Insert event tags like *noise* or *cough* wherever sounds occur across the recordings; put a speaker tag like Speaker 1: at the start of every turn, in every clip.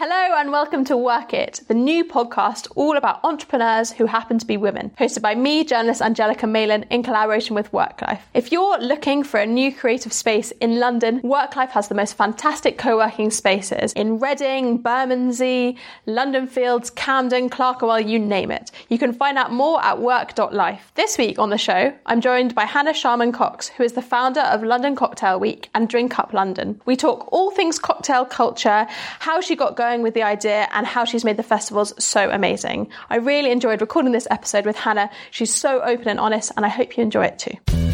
Speaker 1: Hello and welcome to Work It, the new podcast all about entrepreneurs who happen to be women, hosted by me, journalist Angelica Malin, in collaboration with Worklife. If you're looking for a new creative space in London, Worklife has the most fantastic co-working spaces in Reading, Bermondsey, London Fields, Camden, Clerkenwell, you name it. You can find out more at work.life. This week on the show, I'm joined by Hannah Sharman Cox, who is the founder of London Cocktail Week and Drink Up London. We talk all things cocktail culture, how she got with the idea and how she's made the festivals so amazing. I really enjoyed recording this episode with Hannah. She's so open and honest, and I hope you enjoy it too.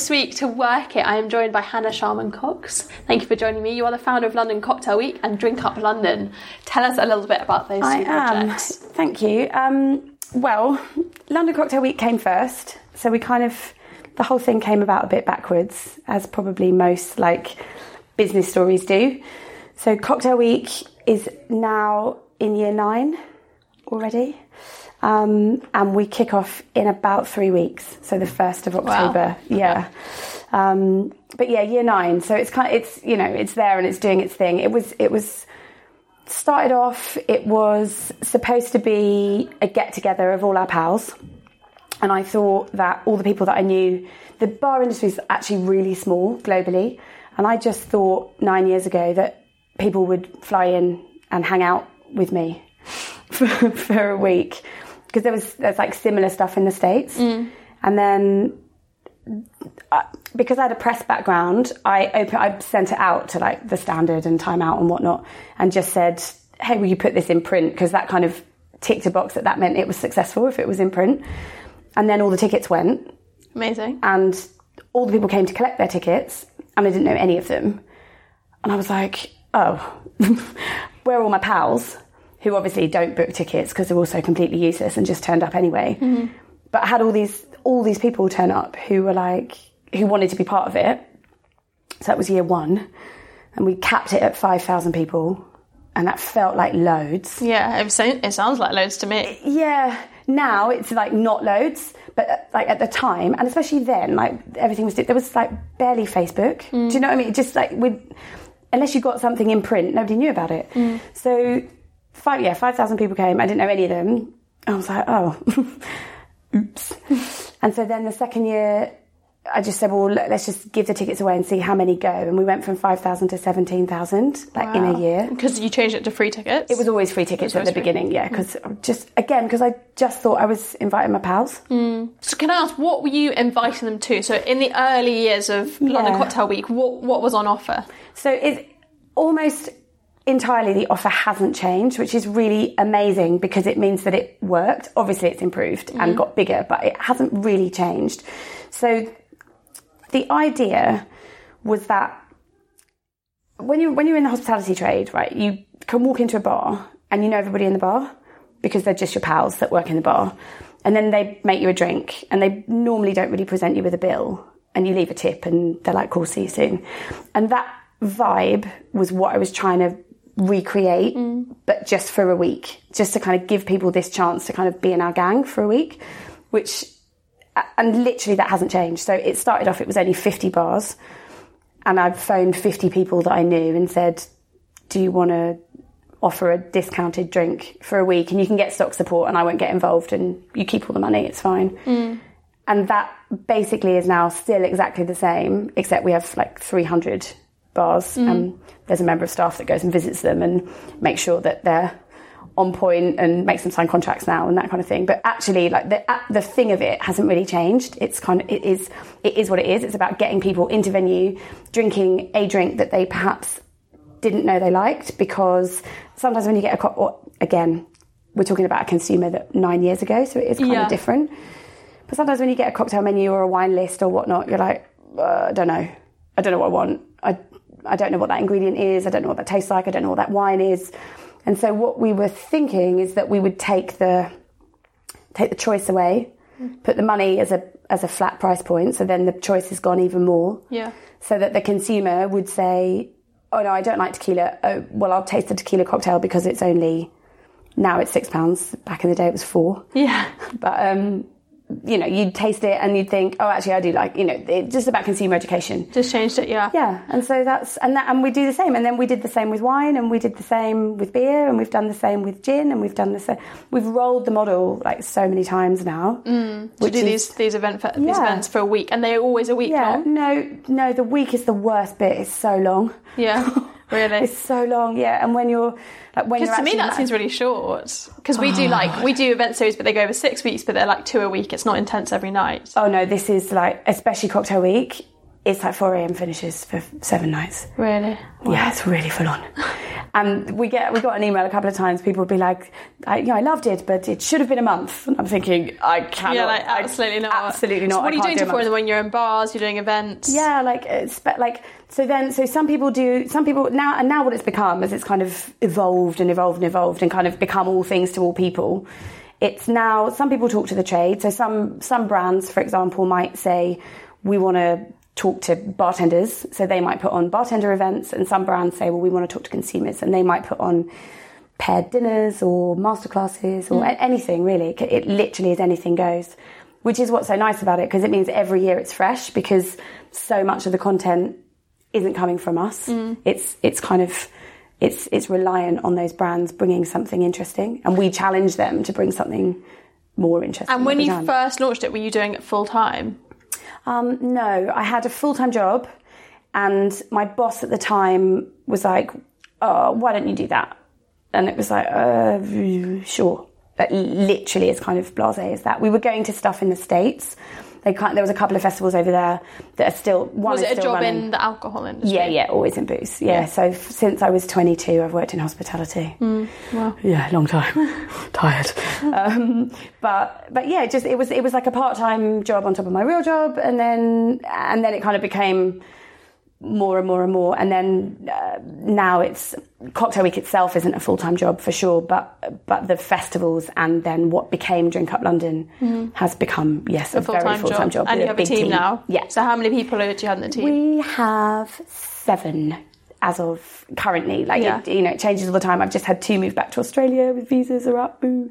Speaker 1: This week to Work It. I am joined by Hannah Sharman Cox. Thank you for joining me. You are the founder of London Cocktail Week and Drink Up London. Tell us a little bit about those
Speaker 2: I
Speaker 1: two
Speaker 2: am.
Speaker 1: projects.
Speaker 2: Thank you. Um, well, London Cocktail Week came first, so we kind of the whole thing came about a bit backwards, as probably most like business stories do. So Cocktail Week is now in year nine already. Um, and we kick off in about three weeks, so the first of October. Yeah, um, but yeah, year nine. So it's kind of it's you know it's there and it's doing its thing. It was it was started off, it was supposed to be a get together of all our pals. And I thought that all the people that I knew, the bar industry is actually really small globally. And I just thought nine years ago that people would fly in and hang out with me for, *laughs* for a week. Because there was there's like similar stuff in the States. And then uh, because I had a press background, I open, I sent it out to like the Standard and Time Out and whatnot, and just said, "Hey, will you put this in print?" Because that kind of ticked a box that that meant it was successful if it was in print. And then all the tickets went,
Speaker 1: Amazing.
Speaker 2: and all the people came to collect their tickets, and I didn't know any of them. And I was like, "Oh, *laughs* where are all my pals?" Who obviously don't book tickets because they're also completely useless and just turned up anyway. Mm-hmm. But I had all these all these people turn up who were like who wanted to be part of it. So that was year one, and we capped it at five thousand people, and that felt like loads.
Speaker 1: Yeah, it, so- it sounds like loads to me.
Speaker 2: Yeah, now it's like not loads, but like at the time, and especially then, like everything was there was like barely Facebook. Do you mm. know what I mean? Just like with unless you got something in print, nobody knew about it. Mm. So five, yeah, five thousand people came. I didn't know any of them. I was like, oh, *laughs* oops. And so then the second year, I just said, well, let- let's just give the tickets away and see how many go. And we went from five thousand to seventeen thousand, like in a year.
Speaker 1: Because you changed it to free tickets.
Speaker 2: It was always free tickets at the
Speaker 1: free.
Speaker 2: beginning, yeah, mm. because just again, because I just thought I was inviting my pals. Mm.
Speaker 1: So can I ask, what were you inviting them to? So in the early years of London
Speaker 2: Yeah.
Speaker 1: Cocktail Week, what what was on offer?
Speaker 2: So it's almost entirely the offer hasn't changed, which is really amazing because it means that it worked. Obviously, it's improved and mm-hmm. got bigger, but it hasn't really changed. So the idea was that when you when you're in the hospitality trade, right, you can walk into a bar and you know everybody in the bar because they're just your pals that work in the bar, and then they make you a drink, and they normally don't really present you with a bill, and you leave a tip, and they're like, "Cool, see you soon," and that vibe was what I was trying to recreate, but just for a week, just to kind of give people this chance to kind of be in our gang for a week, which and literally that hasn't changed. So it started off, it was only 50 bars. and I've phoned 50 people that I knew and said, do you want to offer a discounted drink for a week and you can get stock support and I won't get involved and you keep all the money, it's fine.
Speaker 1: Mm.
Speaker 2: And that basically is now still exactly the same, except we have like 300 bars
Speaker 1: Mm.
Speaker 2: and there's a member of staff that goes and visits them and makes sure that they're on point and makes them sign contracts now and that kind of thing. But actually, like the the thing of it hasn't really changed. It's kind of it is it is what it is. It's about getting people into venue, drinking a drink that they perhaps didn't know they liked because sometimes when you get a co- again, we're talking about a consumer that nine years ago, so it is kind
Speaker 1: Yeah.
Speaker 2: of different. But sometimes when you get a cocktail menu or a wine list or whatnot, you're like, uh, I don't know, I don't know what I want. I I don't know what that ingredient is. I don't know what that tastes like. I don't know what that wine is. And so what we were thinking is that we would take the take the choice away, put the money as a as a flat price point. So then the choice has gone even more
Speaker 1: Yeah.
Speaker 2: so that the consumer would say, "Oh no, I don't like tequila. Oh, well, I'll taste the tequila cocktail because it's only now it's six pounds. Back in the day, it was four.
Speaker 1: Yeah. *laughs*
Speaker 2: But um, you know, you'd taste it and you'd think, "Oh, actually, I do like." You know, it's just about consumer education.
Speaker 1: Just changed it, yeah.
Speaker 2: Yeah, and so that's and that and we do the same, and then we did the same with wine, and we did the same with beer, and we've done the same with gin, and we've done the same. We've rolled the model like so many times now. Mm,
Speaker 1: To do these these event for, these events for a week, and they're always a week
Speaker 2: Yeah,
Speaker 1: long.
Speaker 2: no, no. The week is the worst bit. It's so long.
Speaker 1: Yeah, *laughs* really.
Speaker 2: It's so long, yeah. And when you're like when you're
Speaker 1: Because to me that
Speaker 2: like-
Speaker 1: seems really short. Because we do like oh. we do event series, but they go over six weeks, but they're like two a week. It's not intense every night.
Speaker 2: Oh no, this is like especially cocktail week. It's like four a.m. finishes for seven nights.
Speaker 1: Really?
Speaker 2: Yeah, it's really full on. And we get we got an email a couple of times. People would be like, I, "Yeah, I loved it, but it should have been a month." And I'm thinking, I cannot.
Speaker 1: Yeah, like
Speaker 2: I-
Speaker 1: absolutely not.
Speaker 2: Absolutely not.
Speaker 1: So what
Speaker 2: I
Speaker 1: are you doing
Speaker 2: do
Speaker 1: before
Speaker 2: month.
Speaker 1: when you're in bars? You're doing events.
Speaker 2: Yeah, like it's like so then so some people do some people now and now what it's become is it's kind of evolved and evolved and evolved and kind of become all things to all people. It's now some people talk to the trade. So some some brands, for example, might say we want to talk to bartenders. So they might put on bartender events, and some brands say, well, we want to talk to consumers, and they might put on paired dinners or masterclasses or mm. a- anything really. It literally is anything goes, which is what's so nice about it because it means every year it's fresh because so much of the content isn't coming from us. Mm. It's it's kind of it's it's reliant on those brands bringing something interesting, and we challenge them to bring something more interesting.
Speaker 1: And when you
Speaker 2: time.
Speaker 1: first launched it, were you doing it full time?
Speaker 2: Um, no, I had a full time job, and my boss at the time was like, oh, "Why don't you do that?" And it was like, uh, "Sure." But literally, as kind of blasé as that. We were going to stuff in the states. They kind there was a couple of festivals over there that are still. One
Speaker 1: Was it a job
Speaker 2: running.
Speaker 1: in the alcohol industry?
Speaker 2: Yeah, yeah, always in booze. Yeah, so f- since I was 22, I've worked in hospitality.
Speaker 1: Mm, wow.
Speaker 2: Yeah, long time. *laughs* Tired. Um, but but yeah, just it was it was like a part time job on top of my real job, and then and then it kind of became more and more and more, and then uh, now it's cocktail week itself isn't a full time job for sure, but but the festivals and then what became Drink Up London has become yes a.
Speaker 1: A full
Speaker 2: very full time job.
Speaker 1: And
Speaker 2: with
Speaker 1: you have a
Speaker 2: big
Speaker 1: team, now?
Speaker 2: Yeah.
Speaker 1: So how many people do you have in the team?
Speaker 2: We have seven as of currently. Like
Speaker 1: Yeah.
Speaker 2: it, you know, it changes all the time. I've just had two move back to Australia with visas are up. Boo.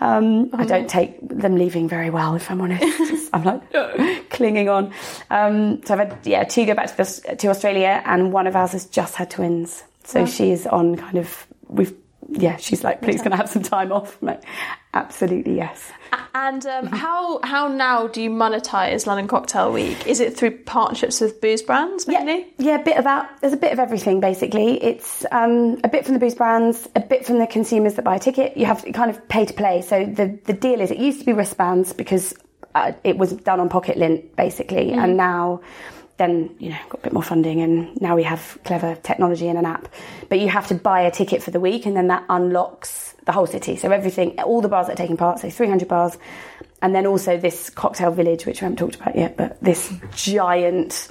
Speaker 2: Um, I don't take them leaving very well, if I'm honest. *laughs* I'm like *laughs* clinging on. Um, so I've had yeah two go back to, this, to Australia, and one of ours has just had twins. So she's on kind of we've. Yeah, she's like, please, can I have some time off? I'm like, absolutely, yes.
Speaker 1: And um, how how now do you monetize London Cocktail Week? Is it through partnerships with booze brands mainly?
Speaker 2: Yeah, yeah, a bit of that. There's a bit of everything basically. It's um, a bit from the booze brands, a bit from the consumers that buy a ticket. You have to kind of pay to play. So the the deal is, it used to be wristbands because uh, it was done on pocket lint basically, and now. Then you know got a bit more funding, and now we have clever technology and an app. But you have to buy a ticket for the week, and then that unlocks the whole city. So everything, all the bars that are taking part, so 300 bars, and then also this cocktail village, which we haven't talked about yet, but this giant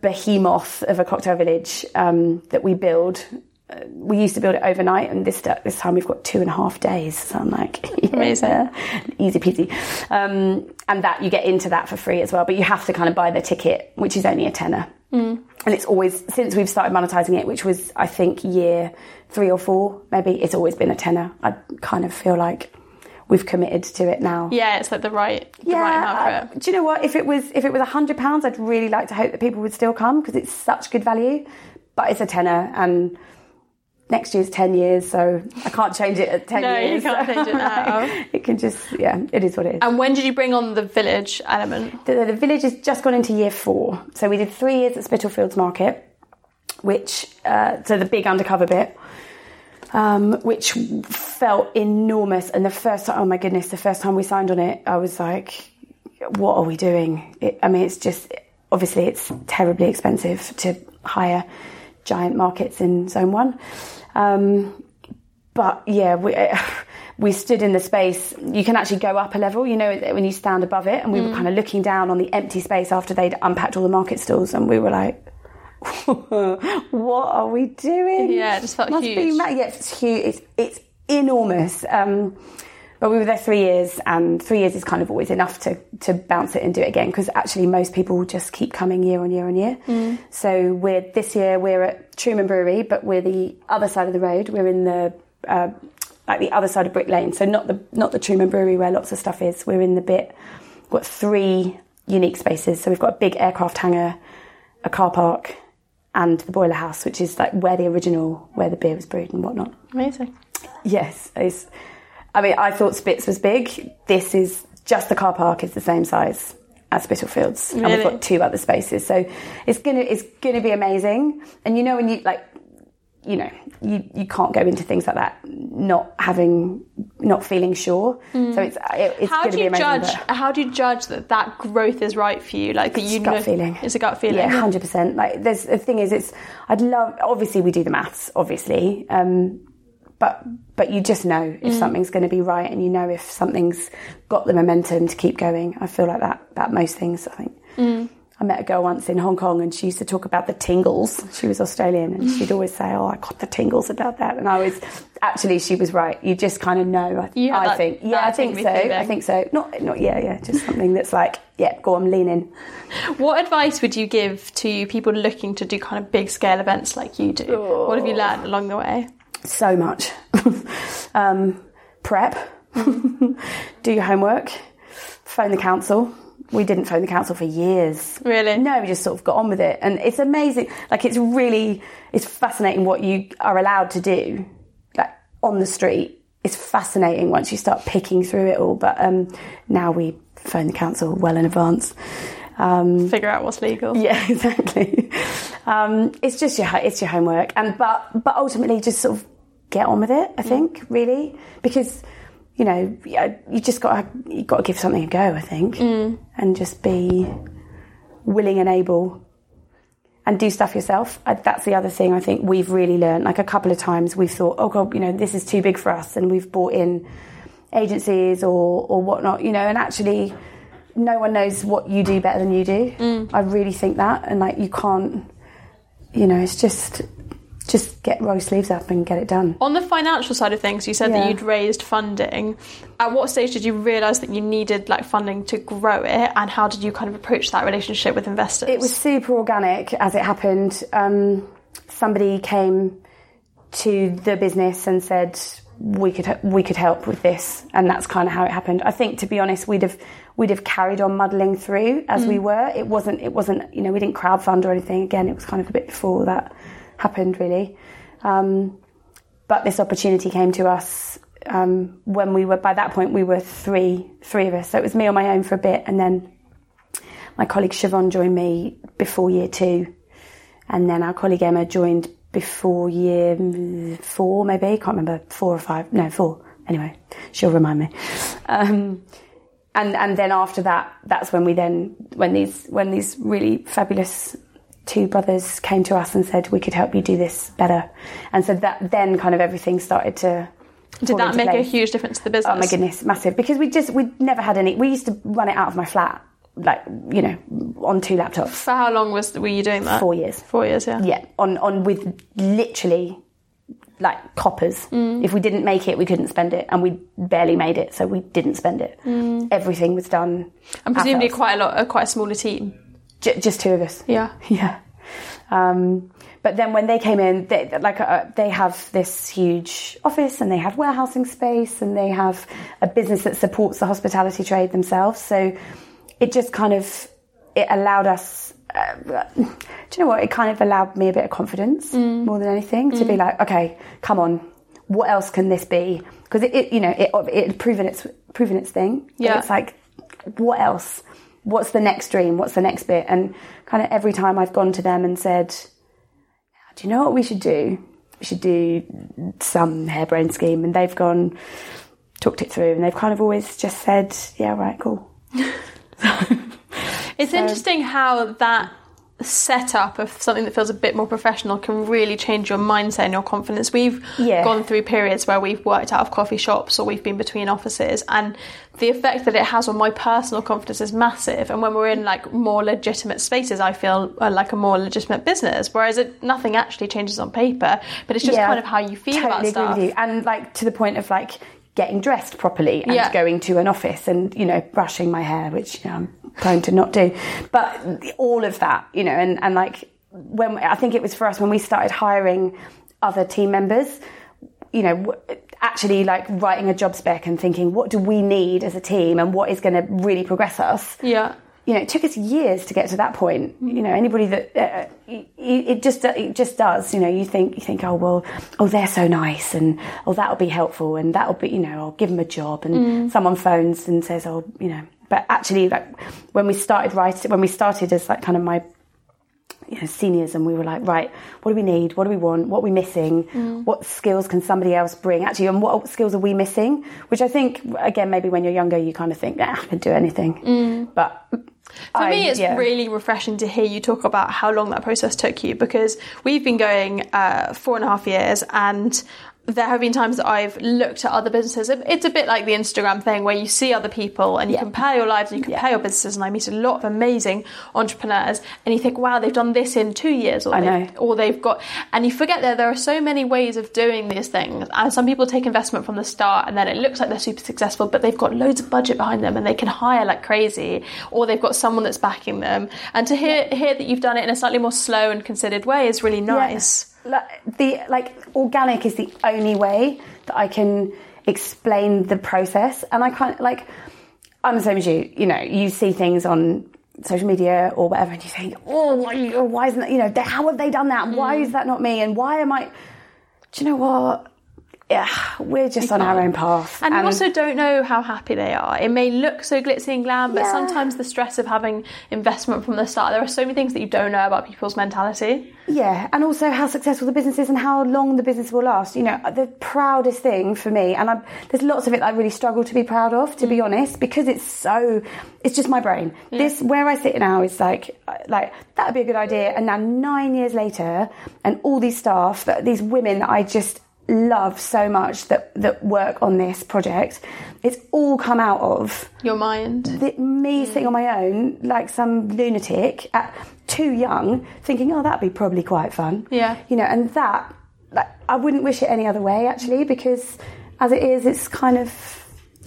Speaker 2: behemoth of a cocktail village um, that we build. We used to build it overnight, and this this time we've got two and a half days. So I'm like, *laughs* yeah,
Speaker 1: Amazing. *laughs*
Speaker 2: easy peasy. Um, and that you get into that for free as well, but you have to kind of buy the ticket, which is only a tenner. And it's always since we've started monetizing it, which was I think year three or four, maybe. It's always been a tenner. I kind of feel like we've committed to it now.
Speaker 1: Yeah, it's like the right, the right amount for
Speaker 2: uh,
Speaker 1: it.
Speaker 2: do you know what? If it was if it was a hundred pounds, I'd really like to hope that people would still come because it's such good value. But it's a tenner, and next year's ten years, so I can't change it at ten
Speaker 1: No, you
Speaker 2: years.
Speaker 1: can't change it now. *laughs*
Speaker 2: it can just yeah, it is what it is.
Speaker 1: And when did you bring on the village element?
Speaker 2: the, the village has just gone into year four, so we did three years at Spitalfields Market, which uh, so the big undercover bit. Um, which felt enormous, and the first time, oh my goodness, the first time we signed on it, I was like, "What are we doing?" It, I mean, it's just obviously it's terribly expensive to hire giant markets in Zone One, um, but yeah, we *laughs* we stood in the space. You can actually go up a level, you know, when you stand above it, and we were kind of looking down on the empty space after they'd unpacked all the market stalls, and we were like. *laughs* what are we doing?
Speaker 1: Yeah, it just felt
Speaker 2: Must Be
Speaker 1: huge.
Speaker 2: ma- yeah, it's huge. It's it's enormous. Um, but we were there three years, and three years is kind of always enough to to bounce it and do it again because actually most people just keep coming year on year on year.
Speaker 1: Mm.
Speaker 2: So we're this year we're at Truman Brewery, but we're the other side of the road. We're in the uh, like the other side of Brick Lane, so not the not the Truman Brewery where lots of stuff is. We're in the bit. We've got three unique spaces. So we've got a big aircraft hangar, a car park, and the boiler house, which is like where the original where the beer was brewed and whatnot.
Speaker 1: Amazing.
Speaker 2: Yes, it's, I mean, I thought Spitz was big. This is just the car park is the same size as Spitalfields, and we've got two other spaces. So it's gonna it's gonna be amazing. And you know when you like, you know, you you can't go into things like that not having not feeling sure. So it's it, it's
Speaker 1: Mm. How
Speaker 2: gonna
Speaker 1: do
Speaker 2: be
Speaker 1: you
Speaker 2: amazing.
Speaker 1: judge? How do you judge that that growth is right for you? Like that you
Speaker 2: It's gut
Speaker 1: know,
Speaker 2: feeling.
Speaker 1: It's a gut feeling.
Speaker 2: Yeah, hundred percent. Like, there's the thing is, it's I'd love. Obviously, we do the maths, obviously, um, but but you just know if
Speaker 1: Mm.
Speaker 2: something's going to be right, and you know if something's got the momentum to keep going. I feel like that about most things. I think.
Speaker 1: Mm.
Speaker 2: I met a girl once in Hong Kong, and she used to talk about the tingles. She was Australian, and she'd always say, "Oh, I got the tingles about that." And I was actually, she was right. You just kind of know. I, I
Speaker 1: that-
Speaker 2: think, yeah, I think so. I think so. Not, not, yeah, yeah. Just something that's like, yeah, go on, lean in.
Speaker 1: What advice would you give to people looking to do kind of big scale events like you do? What have you learned along the way?
Speaker 2: So much. *laughs* um, prep, *laughs* do your homework, phone the council. We didn't phone the council for years.
Speaker 1: Really?
Speaker 2: No, we just sort of got on with it. And it's amazing. Like, it's really, it's fascinating what you are allowed to do, like, on the street. It's fascinating once you start picking through it all. But um, now we phone the council well in advance. Um,
Speaker 1: Figure out what's legal. *laughs*
Speaker 2: yeah, exactly. Um, it's just your it's your homework, and but but ultimately just sort of get on with it. I think really because you know you just got to you got to give something a go. I think, and just be willing and able. And do stuff yourself. I, that's the other thing I think we've really learned. Like a couple of times we've thought, oh god, you know, this is too big for us, and we've brought in agencies or or whatnot, you know, and actually no one knows what you do better than you do. I really think that, and like you can't, you know, it's just just get roll your sleeves up and get it done.
Speaker 1: On the financial side of things, you said that you'd raised funding. At what stage did you realise that you needed like funding to grow it, and how did you kind of approach that relationship with investors?
Speaker 2: It was super organic as it happened. Um, somebody came to the business and said we could we could help with this, and that's kind of how it happened. I think, to be honest, we'd have we'd have carried on muddling through as we were. It wasn't it wasn't you know we didn't crowdfund or anything. Again, it was kind of a bit before that happened, really. Um, but this opportunity came to us um, when we were by that point we were three three of us. So it was me on my own for a bit, and then my colleague Siobhan joined me before year two, and then our colleague Emma joined before year four, maybe I can't remember four or five. No, four. Anyway, she'll remind me. Um, and and then after that, that's when we then when these when these really fabulous two brothers came to us and said we could help you do this better, and so that then kind of everything started to.
Speaker 1: did that make a huge difference to the business?
Speaker 2: Oh my goodness, massive! Because we just we never had any. We used to run it out of my flat, like you know, on two laptops.
Speaker 1: For how long was were you doing that?
Speaker 2: Four years.
Speaker 1: Four years, yeah.
Speaker 2: Yeah, on on with literally like coppers.
Speaker 1: Mm.
Speaker 2: If we didn't make it, we couldn't spend it, and we barely made it, so we didn't spend it. Everything was done.
Speaker 1: And presumably
Speaker 2: ourselves.
Speaker 1: quite a lot, uh, quite a smaller team.
Speaker 2: J- just two of us.
Speaker 1: Yeah. *laughs*
Speaker 2: Yeah. Um, but then when they came in, they, like uh, they have this huge office and they have warehousing space and they have a business that supports the hospitality trade themselves. So it just kind of it allowed us. Uh, do you know what? It kind of allowed me a bit of confidence
Speaker 1: Mm.
Speaker 2: more than anything to be like, okay, come on, what else can this be? Because it, it, you know, it it had proven its proven its thing.
Speaker 1: Yeah.
Speaker 2: it's like, what else? What's the next dream? What's the next bit? And kind of every time I've gone to them and said, do you know what we should do? We should do some harebrained scheme. And they've gone, talked it through, and they've kind of always just said, yeah, right, cool. *laughs* *laughs*
Speaker 1: It's interesting how that setup of something that feels a bit more professional can really change your mindset and your confidence. We've
Speaker 2: Yeah.
Speaker 1: gone through periods where we've worked out of coffee shops or we've been between offices and the effect that it has on my personal confidence is massive and when we're in like more legitimate spaces I feel uh, like a more legitimate business whereas it, nothing actually changes on paper but it's just
Speaker 2: Yeah,
Speaker 1: kind of how you feel
Speaker 2: totally
Speaker 1: about
Speaker 2: agree
Speaker 1: stuff.
Speaker 2: with you. And like to the point of like getting dressed properly and
Speaker 1: Yeah.
Speaker 2: going to an office and you know brushing my hair, which you know, I'm prone to not do. But all of that, you know, and and like when I think it was for us when we started hiring other team members, you know. Actually, like writing a job spec and thinking, what do we need as a team, and what is going to really progress us?
Speaker 1: Yeah.
Speaker 2: You know, it took us years to get to that point. Mm-hmm. You know, anybody that uh, uh, it, it just it just does. You know, you think you think, oh well, oh they're so nice, and oh that'll be helpful, and that'll be you know, I'll give them a job, and mm. someone phones and says, oh you know, but actually, like when we started writing, when we started as like kind of my you know, seniors and we were like, right, what do we need? What do we want? What are we missing? Mm. What skills can somebody else bring? Actually, and what skills are we missing? Which I think, again, maybe when you're younger, you kind of think, yeah, I can do anything. Mm. But
Speaker 1: For me, it's really refreshing to hear you talk about how long that process took you because we've been going uh, four and a half years and there have been times that I've looked at other businesses. It's a bit like the Instagram thing where you see other people and you
Speaker 2: Yeah.
Speaker 1: compare your lives and you compare your businesses. And I meet a lot of amazing entrepreneurs and you think, wow, they've done this in two years or,
Speaker 2: I
Speaker 1: they've,
Speaker 2: know.
Speaker 1: or they've got, and you forget that there are so many ways of doing these things. And some people take investment from the start and then it looks like they're super successful, but they've got loads of budget behind them and they can hire like crazy, or they've got someone that's backing them. And to hear, hear that you've done it in a slightly more slow and considered way is really nice.
Speaker 2: Like, the like organic is the only way that I can explain the process, and I can't like. I'm the same as you. You know, you see things on social media or whatever, and you think, "Oh, why, why isn't that? You know, they- how have they done that? Why mm. is that not me? And why am I?" Do you know what? Yeah, we're just on our own path,
Speaker 1: And, you um, also don't know how happy they are. It may look so glitzy and glam, but
Speaker 2: Yeah.
Speaker 1: sometimes the stress of having investment from the start, there are so many things that you don't know about people's mentality.
Speaker 2: Yeah, and also how successful the business is and how long the business will last. You know, the proudest thing for me, and I, there's lots of it that I really struggle to be proud of, to be mm. honest, because it's so, it's just my brain. This, where I sit now is like, like, that would be a good idea. And now nine years later, and all these staff, that these women that I just love so much that, that work on this project, it's all come out of
Speaker 1: Your mind.
Speaker 2: the, me mm. sitting on my own like some lunatic at too young thinking oh that'd be probably quite fun
Speaker 1: Yeah.
Speaker 2: you know and that like i wouldn't wish it any other way actually because as it is it's kind of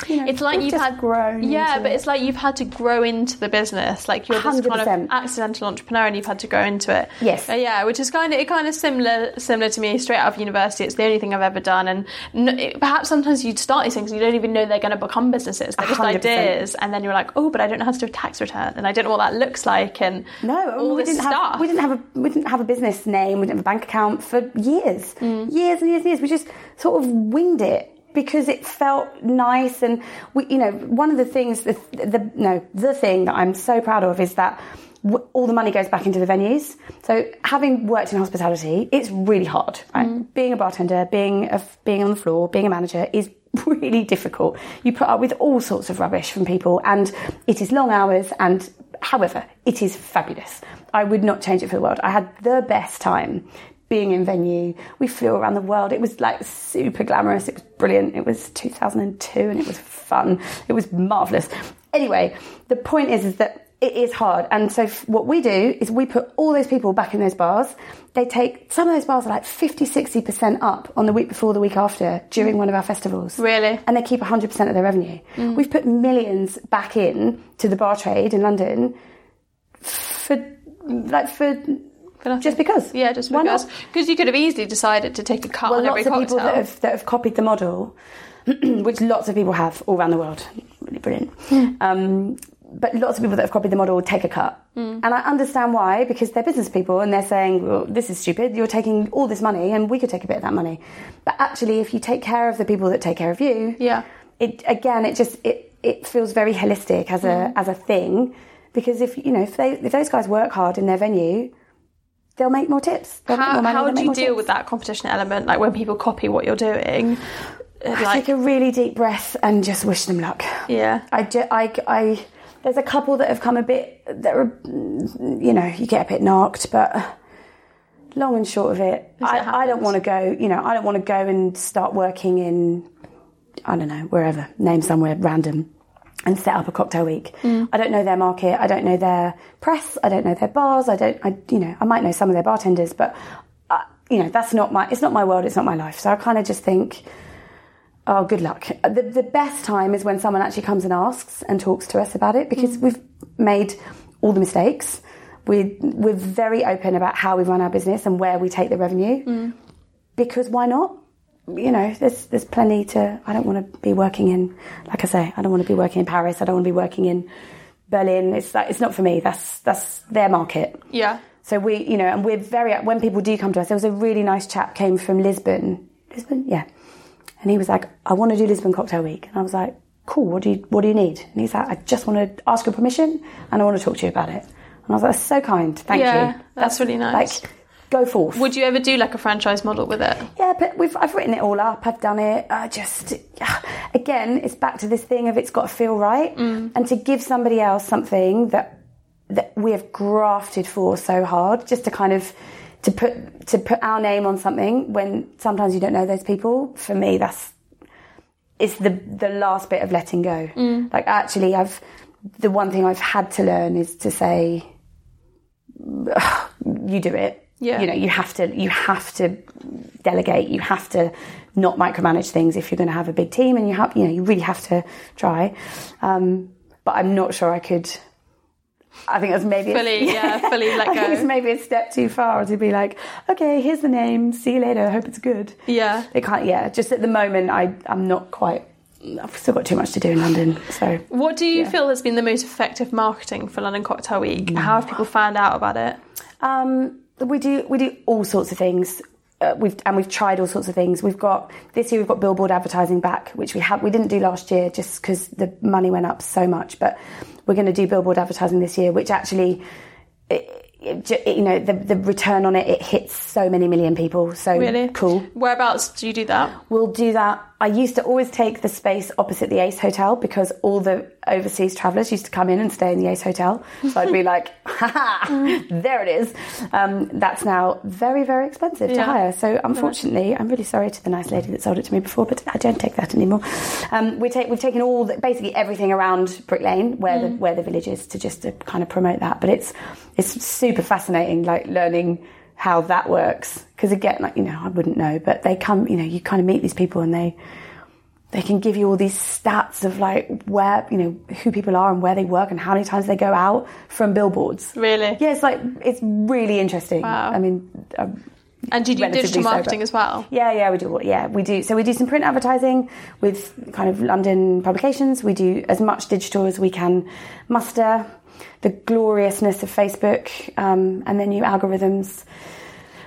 Speaker 2: you know
Speaker 1: It's like you've had
Speaker 2: grown
Speaker 1: Yeah, but
Speaker 2: it.
Speaker 1: it's like you've had to grow into the business. Like you're this kind of accidental entrepreneur, and you've had to grow into it.
Speaker 2: Yes.
Speaker 1: Uh, yeah, which is kind of it kind of similar similar to me. Straight out of university, it's the only thing I've ever done, and n- it, perhaps sometimes you'd start these things and you don't even know they're going to become businesses. They're just
Speaker 2: 100%.
Speaker 1: ideas, and then you're like, oh, but I don't know how to do a tax return, and I don't know what that looks like, and
Speaker 2: No,
Speaker 1: all
Speaker 2: we
Speaker 1: this
Speaker 2: didn't
Speaker 1: stuff.
Speaker 2: have we didn't have a we didn't have a business name, we didn't have a bank account for years,
Speaker 1: Mm.
Speaker 2: years and years and years. We just sort of winged it because it felt nice, and we, you know, one of the things, the, the no, the thing that I'm so proud of is that. w- All the money goes back into the venues. So, having worked in hospitality, it's really hard. Right? Mm. Being a bartender, being a, being on the floor, being a manager is *laughs* really difficult. You put up with all sorts of rubbish from people, and it is long hours. And however, it is fabulous. I would not change it for the world. I had the best time being in venue. We flew around the world. It was like super glamorous. It was brilliant. It was 2002, and it was fun. It was marvelous. Anyway, the point is, is that it is hard. And so f- what we do is we put all those people back in those bars. They take, some of those bars are like 50, 60% up on the week before, the week after, during one of our festivals.
Speaker 1: Really?
Speaker 2: And they keep 100% of their revenue. Mm. We've put millions back in to the bar trade in London for, like, for Just because.
Speaker 1: Yeah, just
Speaker 2: Why
Speaker 1: because. Because you could have easily decided to take a cut
Speaker 2: Well,
Speaker 1: on every
Speaker 2: lots of people that have, that have copied the model, *clears throat* which lots of people have all around the world. Really brilliant. Um, but lots of people that have copied the model take a cut.
Speaker 1: Hmm.
Speaker 2: And I understand why, because they're business people and they're saying, well, this is stupid. You're taking all this money and we could take a bit of that money. But actually, if you take care of the people that take care of you,
Speaker 1: Yeah.
Speaker 2: it again, it just it, it feels very holistic as a as a thing. Because if you know if they if those guys work hard in their venue, they'll make more tips. They'll
Speaker 1: how
Speaker 2: more money,
Speaker 1: how do you deal
Speaker 2: tips.
Speaker 1: with that competition element? Like when people copy what you're doing? uh,
Speaker 2: I take a really deep breath and just wish them luck.
Speaker 1: yeah.
Speaker 2: I, ju- I, I, there's a couple that have come a bit, that are, you know, you get a bit knocked, but long and short of it, I, I don't want to go, you know, I don't want to go and start working in, I don't know, wherever, name somewhere random and set up a cocktail week. Mm. I don't know their market. I don't know their press. I don't know their bars. I don't, I, you know, I might know some of their bartenders, but, uh, you know, that's not my, it's not my world. It's not my life. So I kind of just think, Oh, good luck. The, the best time is when someone actually comes and asks and talks to us about it because mm. we've made all the mistakes. We, we're very open about how we run our business and where we take the revenue. Mm. Because why not? You know, there's, there's plenty to. I don't want to be working in, like I say, I don't want to be working in Paris. I don't want to be working in Berlin. It's, it's not for me. That's, that's their market.
Speaker 1: Yeah.
Speaker 2: So we, you know, and we're very, when people do come to us, there was a really nice chap came from Lisbon. Lisbon? Yeah. And he was like, I want to do Lisbon Cocktail Week. And I was like, cool, what do you, what do you need? And he's like, I just want to ask your permission and I want to talk to you about it. And I was like, that's so kind. Thank
Speaker 1: Yeah,
Speaker 2: you.
Speaker 1: that's really nice.
Speaker 2: Like, go forth.
Speaker 1: Would you ever do like a franchise model with it?
Speaker 2: Yeah, but we've I've written it all up. I've done it. I just again, it's back to this thing of it's got to feel right, mm. and to give somebody else something that that we have grafted for so hard, just to kind of to put to put our name on something when sometimes you don't know those people. For me, that's it's the the last bit of letting go. Mm. Like actually, I've the one thing I've had to learn is to say, you do it.
Speaker 1: Yeah.
Speaker 2: You know, you have to you have to delegate. You have to not micromanage things if you're going to have a big team, and you have you know you really have to try. Um, but I'm not sure I could. I think that's maybe a-
Speaker 1: Fully, *laughs* yeah, fully let
Speaker 2: I think it's maybe a step too far to be like, okay, here's the name. See you later. Hope it's good.
Speaker 1: Yeah.
Speaker 2: It can't. Yeah. Just at the moment, I I'm not quite. I've still got too much to do in London. So
Speaker 1: What do you feel has been the most effective marketing for London Cocktail Week? How have people found out about it?
Speaker 2: Um, we do we do all sorts of things. Uh, we've and we've tried all sorts of things. We've got this year we've got billboard advertising back, which we have we didn't do last year just because the money went up so much. But we're going to do billboard advertising this year, which actually, it, you know, the the return on it it hits so many million people. So
Speaker 1: Really?
Speaker 2: cool.
Speaker 1: Whereabouts do you do that?
Speaker 2: We'll do that. I used to always take the space opposite the Ace Hotel because all the overseas travellers used to come in and stay in the Ace Hotel. So I'd be *laughs* like, ha ha, there it is. Um, that's now very, very expensive to hire. So unfortunately, I'm really sorry to the nice lady that sold it to me before, but I don't take that anymore. Um, we take, we've taken all, the, basically everything around Brick Lane where the where the village is to just to kind of promote that. But it's it's super fascinating, like learning how that works because again like you know i wouldn't know but they come you know you kind of meet these people and they they can give you all these stats of like where you know who people are and where they work and how many times they go out from billboards
Speaker 1: Really?
Speaker 2: yeah it's like it's really interesting
Speaker 1: Wow.
Speaker 2: i mean um,
Speaker 1: And do you do digital
Speaker 2: sober.
Speaker 1: marketing as well?
Speaker 2: yeah, yeah, we do. Yeah, we do. So we do some print advertising with kind of London publications. We do as much digital as we can muster. The gloriousness of Facebook um, and their new algorithms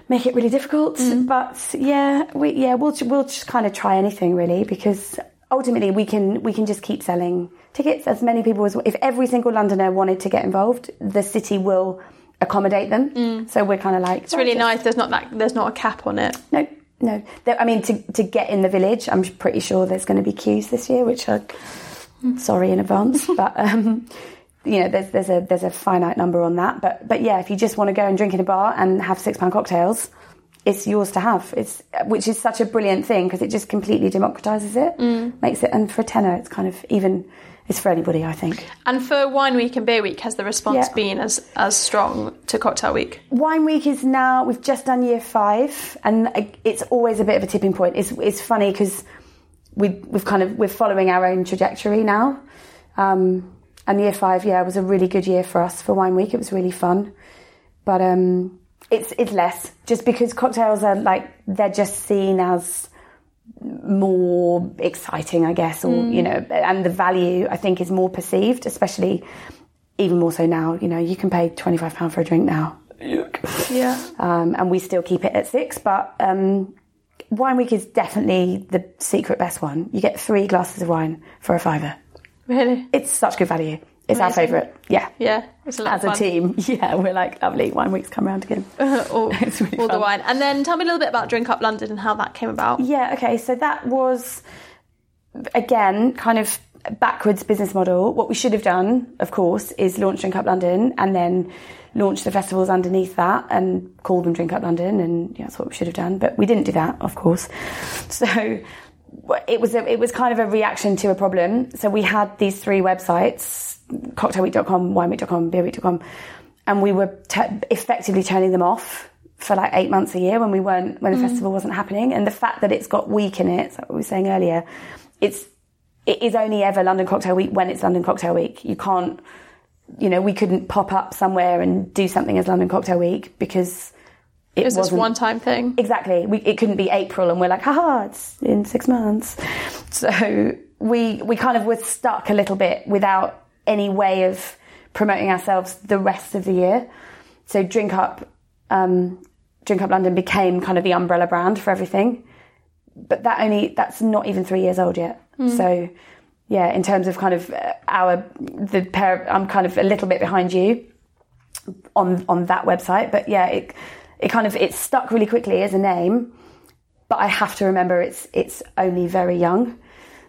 Speaker 2: make it really difficult. But yeah, we yeah we'll we'll just kind of try anything really because ultimately we can we can just keep selling tickets as many people as if every single Londoner wanted to get involved, the city will accommodate them. So we're kind of like
Speaker 1: It's really nice. There's not that. There's not a cap on it.
Speaker 2: no, no. There, I mean, to to get in the village, I'm pretty sure there's going to be queues this year, which are sorry in advance, *laughs* but um, you know, there's there's a there's a finite number on that. But but yeah, if you just want to go and drink in a bar and have six pound cocktails, it's yours to have. It's which is such a brilliant thing because it just completely democratizes it, makes it, and for a tenner, it's kind of even. It's for anybody, I think.
Speaker 1: And for Wine Week and Beer Week, has the response
Speaker 2: Yeah.
Speaker 1: been as as strong to Cocktail Week?
Speaker 2: Wine Week is now. We've just done year five, and it's always a bit of a tipping point. It's it's funny because we we've kind of we're following our own trajectory now. Um, and year five, yeah, was a really good year for us for Wine Week. It was really fun, but um, it's it's less just because cocktails are like they're just seen as more exciting, I guess, or you know, and the value I think is more perceived, especially even more so now. You know, you can pay twenty five pound for a drink now,
Speaker 1: Yeah. *laughs*
Speaker 2: um, and we still keep it at six. But um, wine week is definitely the secret best one. You get three glasses of wine for a fiver.
Speaker 1: Really?
Speaker 2: It's such good value. It's our favourite. Yeah.
Speaker 1: Yeah. It's a lot
Speaker 2: As
Speaker 1: of
Speaker 2: a
Speaker 1: fun.
Speaker 2: team, *laughs* yeah, we're like oh, lovely. Wine week's come round again. *laughs*
Speaker 1: all, *laughs*
Speaker 2: really
Speaker 1: all the wine. And then tell me a little bit about Drink Up London and how that came about.
Speaker 2: Yeah, okay. So that was again kind of backwards business model. What we should have done, of course, is launch Drink Up London and then launch the festivals underneath that and call them Drink Up London, and yeah, that's what we should have done. But we didn't do that, of course. So it was a, it was kind of a reaction to a problem. So we had these three websites: cocktailweek.com, wineweek.com, beerweek.com, and we were t- effectively turning them off for like eight months a year when we weren't when the mm. festival wasn't happening. And the fact that it's got week in it, like we were saying earlier, it's it is only ever London Cocktail Week when it's London Cocktail Week. You can't, you know, we couldn't pop up somewhere and do something as London Cocktail Week because it
Speaker 1: was this one time thing.
Speaker 2: Exactly. We, it couldn't be April and we're like, haha, it's in six months. So we, we kind of were stuck a little bit without any way of promoting ourselves the rest of the year. So Drink Up, um, Drink Up London became kind of the umbrella brand for everything. But that only, that's not even three years old yet. So yeah, in terms of kind of uh, our, the pair, I'm kind of a little bit behind you on on that website. But yeah, it it kind of it stuck really quickly as a name. But I have to remember it's it's only very young.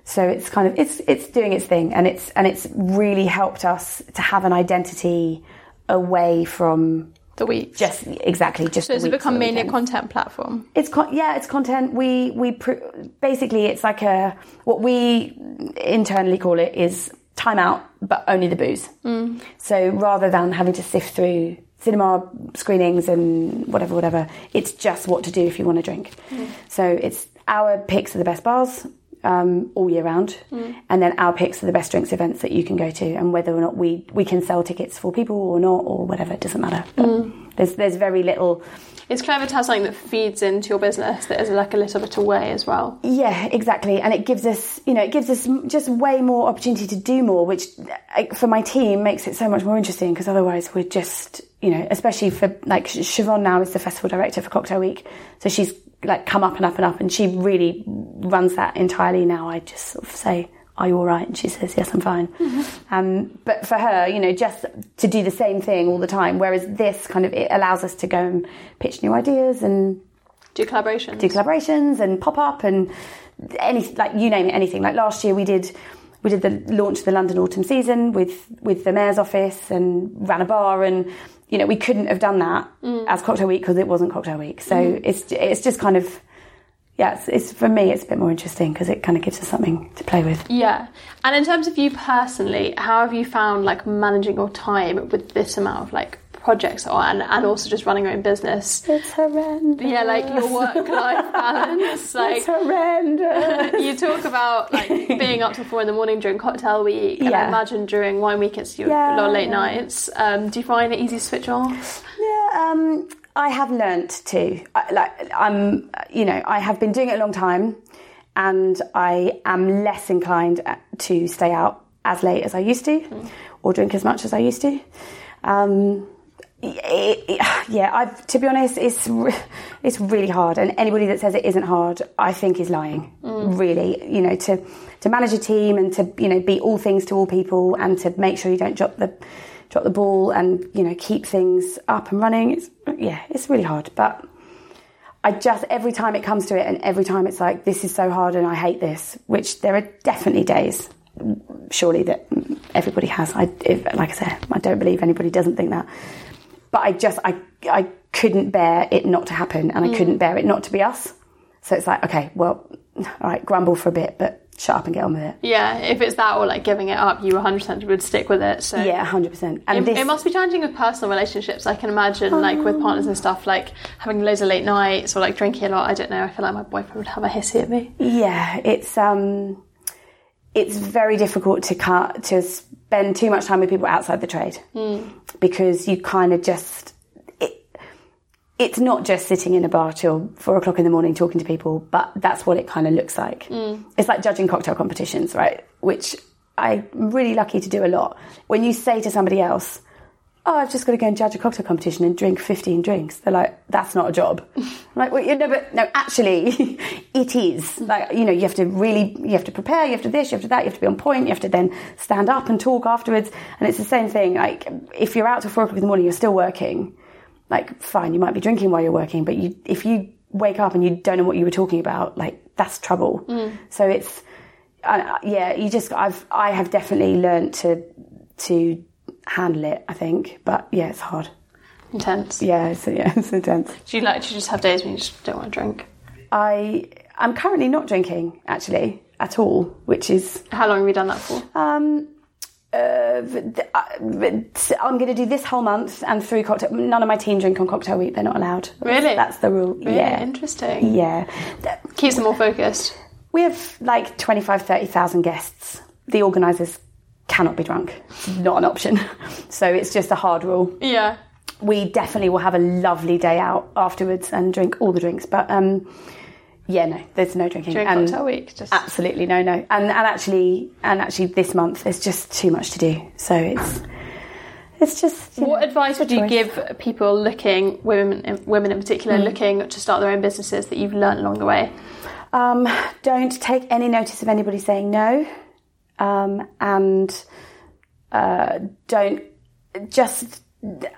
Speaker 2: So it's kind of it's it's doing its thing and it's and it's really helped us to have an identity away from
Speaker 1: The week.
Speaker 2: just exactly just
Speaker 1: so
Speaker 2: the
Speaker 1: has it
Speaker 2: weeks or
Speaker 1: become mainly a content platform?
Speaker 2: It's con- yeah, it's content. We we pr- basically it's like a what we internally call it is time out, but only the booze. Mm. So rather than having to sift through cinema screenings and whatever, whatever, it's just what to do if you want to drink. Mm. So it's our picks of the best bars. Um, all year round, mm. and then our picks are the best drinks events that you can go to, and whether or not we, we can sell tickets for people or not, or whatever, it doesn't matter. But mm. There's there's very little
Speaker 1: It's clever to have something that feeds into your business that is like a little bit away as well.
Speaker 2: Yeah, exactly. And it gives us, you know, it gives us just way more opportunity to do more, which for my team makes it so much more interesting because otherwise we're just, you know, especially for like Siobhan now is the festival director for Cocktail Week. So she's like come up and up and up and she really runs that entirely now. I just sort of say, are you all right? And she says, yes, I'm fine. Mm-hmm. Um, but for her, you know, just to do the same thing all the time, whereas this kind of, it allows us to go and pitch new ideas and
Speaker 1: Do collaborations.
Speaker 2: do collaborations and pop up and any like you name it anything like last year we did we did the launch of the London autumn season with with the mayor's office and ran a bar and you know we couldn't have done that mm. as cocktail week because it wasn't cocktail week so mm-hmm. it's it's just kind of yeah it's, it's for me it's a bit more interesting because it kind of gives us something to play with
Speaker 1: Yeah. And in terms of you personally, how have you found like managing your time with this amount of like projects on and also just running your own business?
Speaker 2: it's horrendous
Speaker 1: Yeah, like your work life *laughs* balance. Like
Speaker 2: it's horrendous
Speaker 1: you talk about like being up till four in the morning during cocktail week, and I
Speaker 2: Yeah.
Speaker 1: imagine during wine week it's your
Speaker 2: Yeah,
Speaker 1: a lot of late
Speaker 2: yeah.
Speaker 1: nights. Um, do you find it easy to switch off?
Speaker 2: Yeah, um, I have learnt to. I, like, I'm, you know, I have been doing it a long time, and I am less inclined uh, to stay out as late as I used to, or drink as much as I used to. Um, it, it- yeah, I've to be honest, it's it's really hard, and anybody that says it isn't hard, I think is lying. Really, you know, to to manage a team and to you know be all things to all people, and to make sure you don't drop the drop the ball, and you know keep things up and running. It's yeah, it's really hard, but. I just every time it comes to it, and every time it's like this is so hard, and I hate this. Which there are definitely days, surely that everybody has. I, if, like I said, I don't believe anybody doesn't think that. But I just I I couldn't bear it not to happen, and I mm. couldn't bear it not to be us. So it's like okay, well, all right, grumble for a bit, but shut up and get on with it.
Speaker 1: Yeah, if it's that or like giving it up, you 100% would stick with it. So
Speaker 2: Yeah, hundred percent. And
Speaker 1: It,
Speaker 2: this,
Speaker 1: it must be challenging with personal relationships. I can imagine, like with partners and stuff, like having loads of late nights or like drinking a lot. I don't know. I feel like my boyfriend would have a hissy at me.
Speaker 2: Yeah, it's um, it's very difficult to cut to spend too much time with people outside the trade because you kind of just it's not just sitting in a bar till four o'clock in the morning talking to people, but that's what it kind of looks like. Mm. It's like judging cocktail competitions, right? Which I'm really lucky to do a lot. When you say to somebody else, oh, I've just got to go and judge a cocktail competition and drink 15 drinks. They're like, that's not a job. *laughs* I'm like, well, you know, but no, actually, *laughs* it is. Like, you know, you have to really, you have to prepare, you have to this, you have to that, you have to be on point, you have to then stand up and talk afterwards. And it's the same thing. Like, if you're out till four o'clock in the morning, you're still working. Like, fine, you might be drinking while you're working, but you, if you wake up and you don't know what you were talking about, like, that's trouble. So it's, uh, yeah, you just, I've, I have definitely learned to, to handle it, I think. But yeah, it's hard.
Speaker 1: Intense.
Speaker 2: Yeah, it's, *laughs* yeah, it's intense.
Speaker 1: Do you like to just have days when you just don't want to drink?
Speaker 2: I, I'm currently not drinking, actually, at all, which is,
Speaker 1: How long have you done that for?
Speaker 2: um, uh, I'm going to do this whole month and through cocktail. None of my team drink on cocktail week. They're not allowed.
Speaker 1: Really?
Speaker 2: That's the rule.
Speaker 1: Really
Speaker 2: yeah.
Speaker 1: interesting.
Speaker 2: Yeah.
Speaker 1: Keeps them more focused.
Speaker 2: We have like 25, 30,000 guests. The organisers cannot be drunk. It's not an option. *laughs* So it's just a hard rule.
Speaker 1: Yeah.
Speaker 2: We definitely will have a lovely day out afterwards and drink all the drinks. But um, yeah, no, there's no drinking.
Speaker 1: During
Speaker 2: And
Speaker 1: cocktail week, just
Speaker 2: Absolutely no, no. And and actually and actually this month there's just too much to do. So it's it's just.
Speaker 1: What
Speaker 2: know,
Speaker 1: advice would you
Speaker 2: choice.
Speaker 1: give people looking, women, women in particular, looking to start their own businesses that you've learned along the way?
Speaker 2: Um, don't take any notice of anybody saying no, um, and uh, don't just.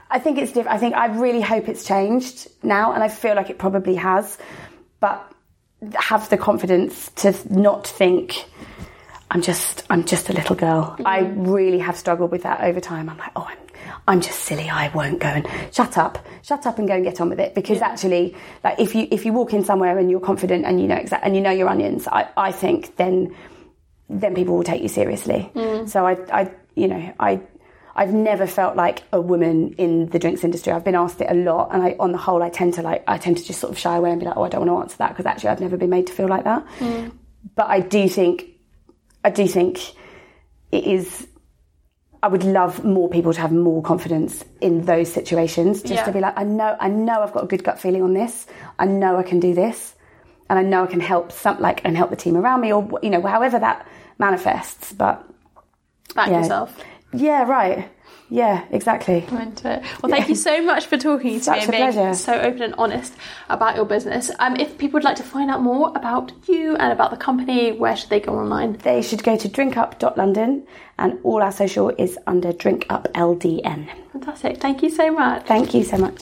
Speaker 2: I think it's different. I think I really hope it's changed now, and I feel like it probably has. But have the confidence to not think I'm just I'm just a little girl. Mm-hmm. I really have struggled with that over time. I'm like, oh, I'm I'm just silly. I won't go and shut up, shut up, and go and get on with it. Because actually, like if you if you walk in somewhere and you're confident and you know exact and you know your onions, I I think then then people will take you seriously. Mm. So I I you know I. I've never felt like a woman in the drinks industry. I've been asked it a lot, and I, on the whole, I tend to like, I tend to just sort of shy away and be like, "Oh, I don't want to answer that," because actually, I've never been made to feel like that. Mm. But I do think I do think it is. I would love more people to have more confidence in those situations, just
Speaker 1: Yeah.
Speaker 2: to be like, I know, I know, I've got a good gut feeling on this. I know I can do this, and I know I can help some, like, and help the team around me, or you know, however that manifests. But
Speaker 1: Back
Speaker 2: Yeah.
Speaker 1: yourself.
Speaker 2: Yeah, right, yeah, exactly.
Speaker 1: I'm into it. Well, thank you so much for talking to me and being
Speaker 2: pleasure.
Speaker 1: so open and honest about your business. Um, if people would like to find out more about you and about the company, where should they go online?
Speaker 2: They should go to drinkup.london, and all our social is under drinkupldn.
Speaker 1: Fantastic. Thank you so much.
Speaker 2: Thank you so much.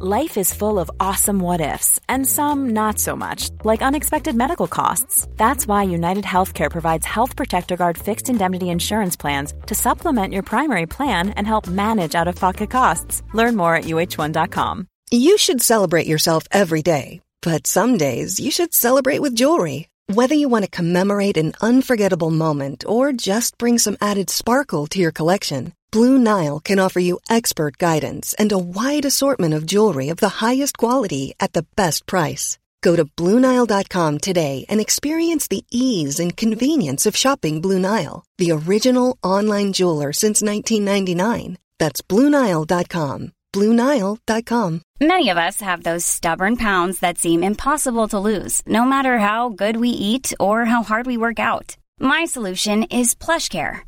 Speaker 3: Life is full of awesome what ifs, and some not so much, like unexpected medical costs. That's why United Healthcare provides Health Protector Guard fixed indemnity insurance plans to supplement your primary plan and help manage out of pocket costs. Learn more at uh1.com.
Speaker 4: You should celebrate yourself every day, but some days you should celebrate with jewelry. Whether you want to commemorate an unforgettable moment or just bring some added sparkle to your collection, Blue Nile can offer you expert guidance and a wide assortment of jewelry of the highest quality at the best price. Go to BlueNile.com today and experience the ease and convenience of shopping Blue Nile, the original online jeweler since 1999. That's BlueNile.com. BlueNile.com.
Speaker 5: Many of us have those stubborn pounds that seem impossible to lose, no matter how good we eat or how hard we work out. My solution is PlushCare.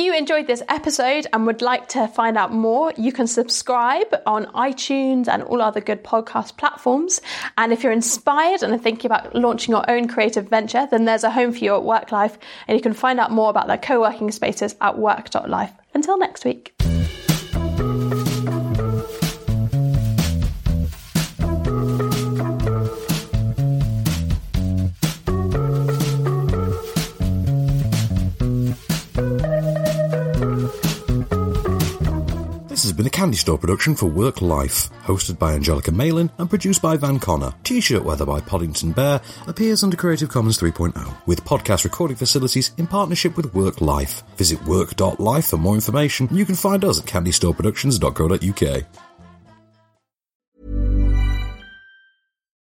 Speaker 1: You enjoyed this episode and would like to find out more, you can subscribe on iTunes and all other good podcast platforms. And if you're inspired and are thinking about launching your own creative venture, then there's a home for you at Work Life, and you can find out more about their co working spaces at work.life. Until next week.
Speaker 6: Been a Candy Store production for Work Life, hosted by Angelica Malin and produced by Van Connor. T-shirt weather by Poddington Bear appears under Creative Commons 3.0 with podcast recording facilities in partnership with Work Life. Visit work.life for more information. You can find us at candystoreproductions.co.uk.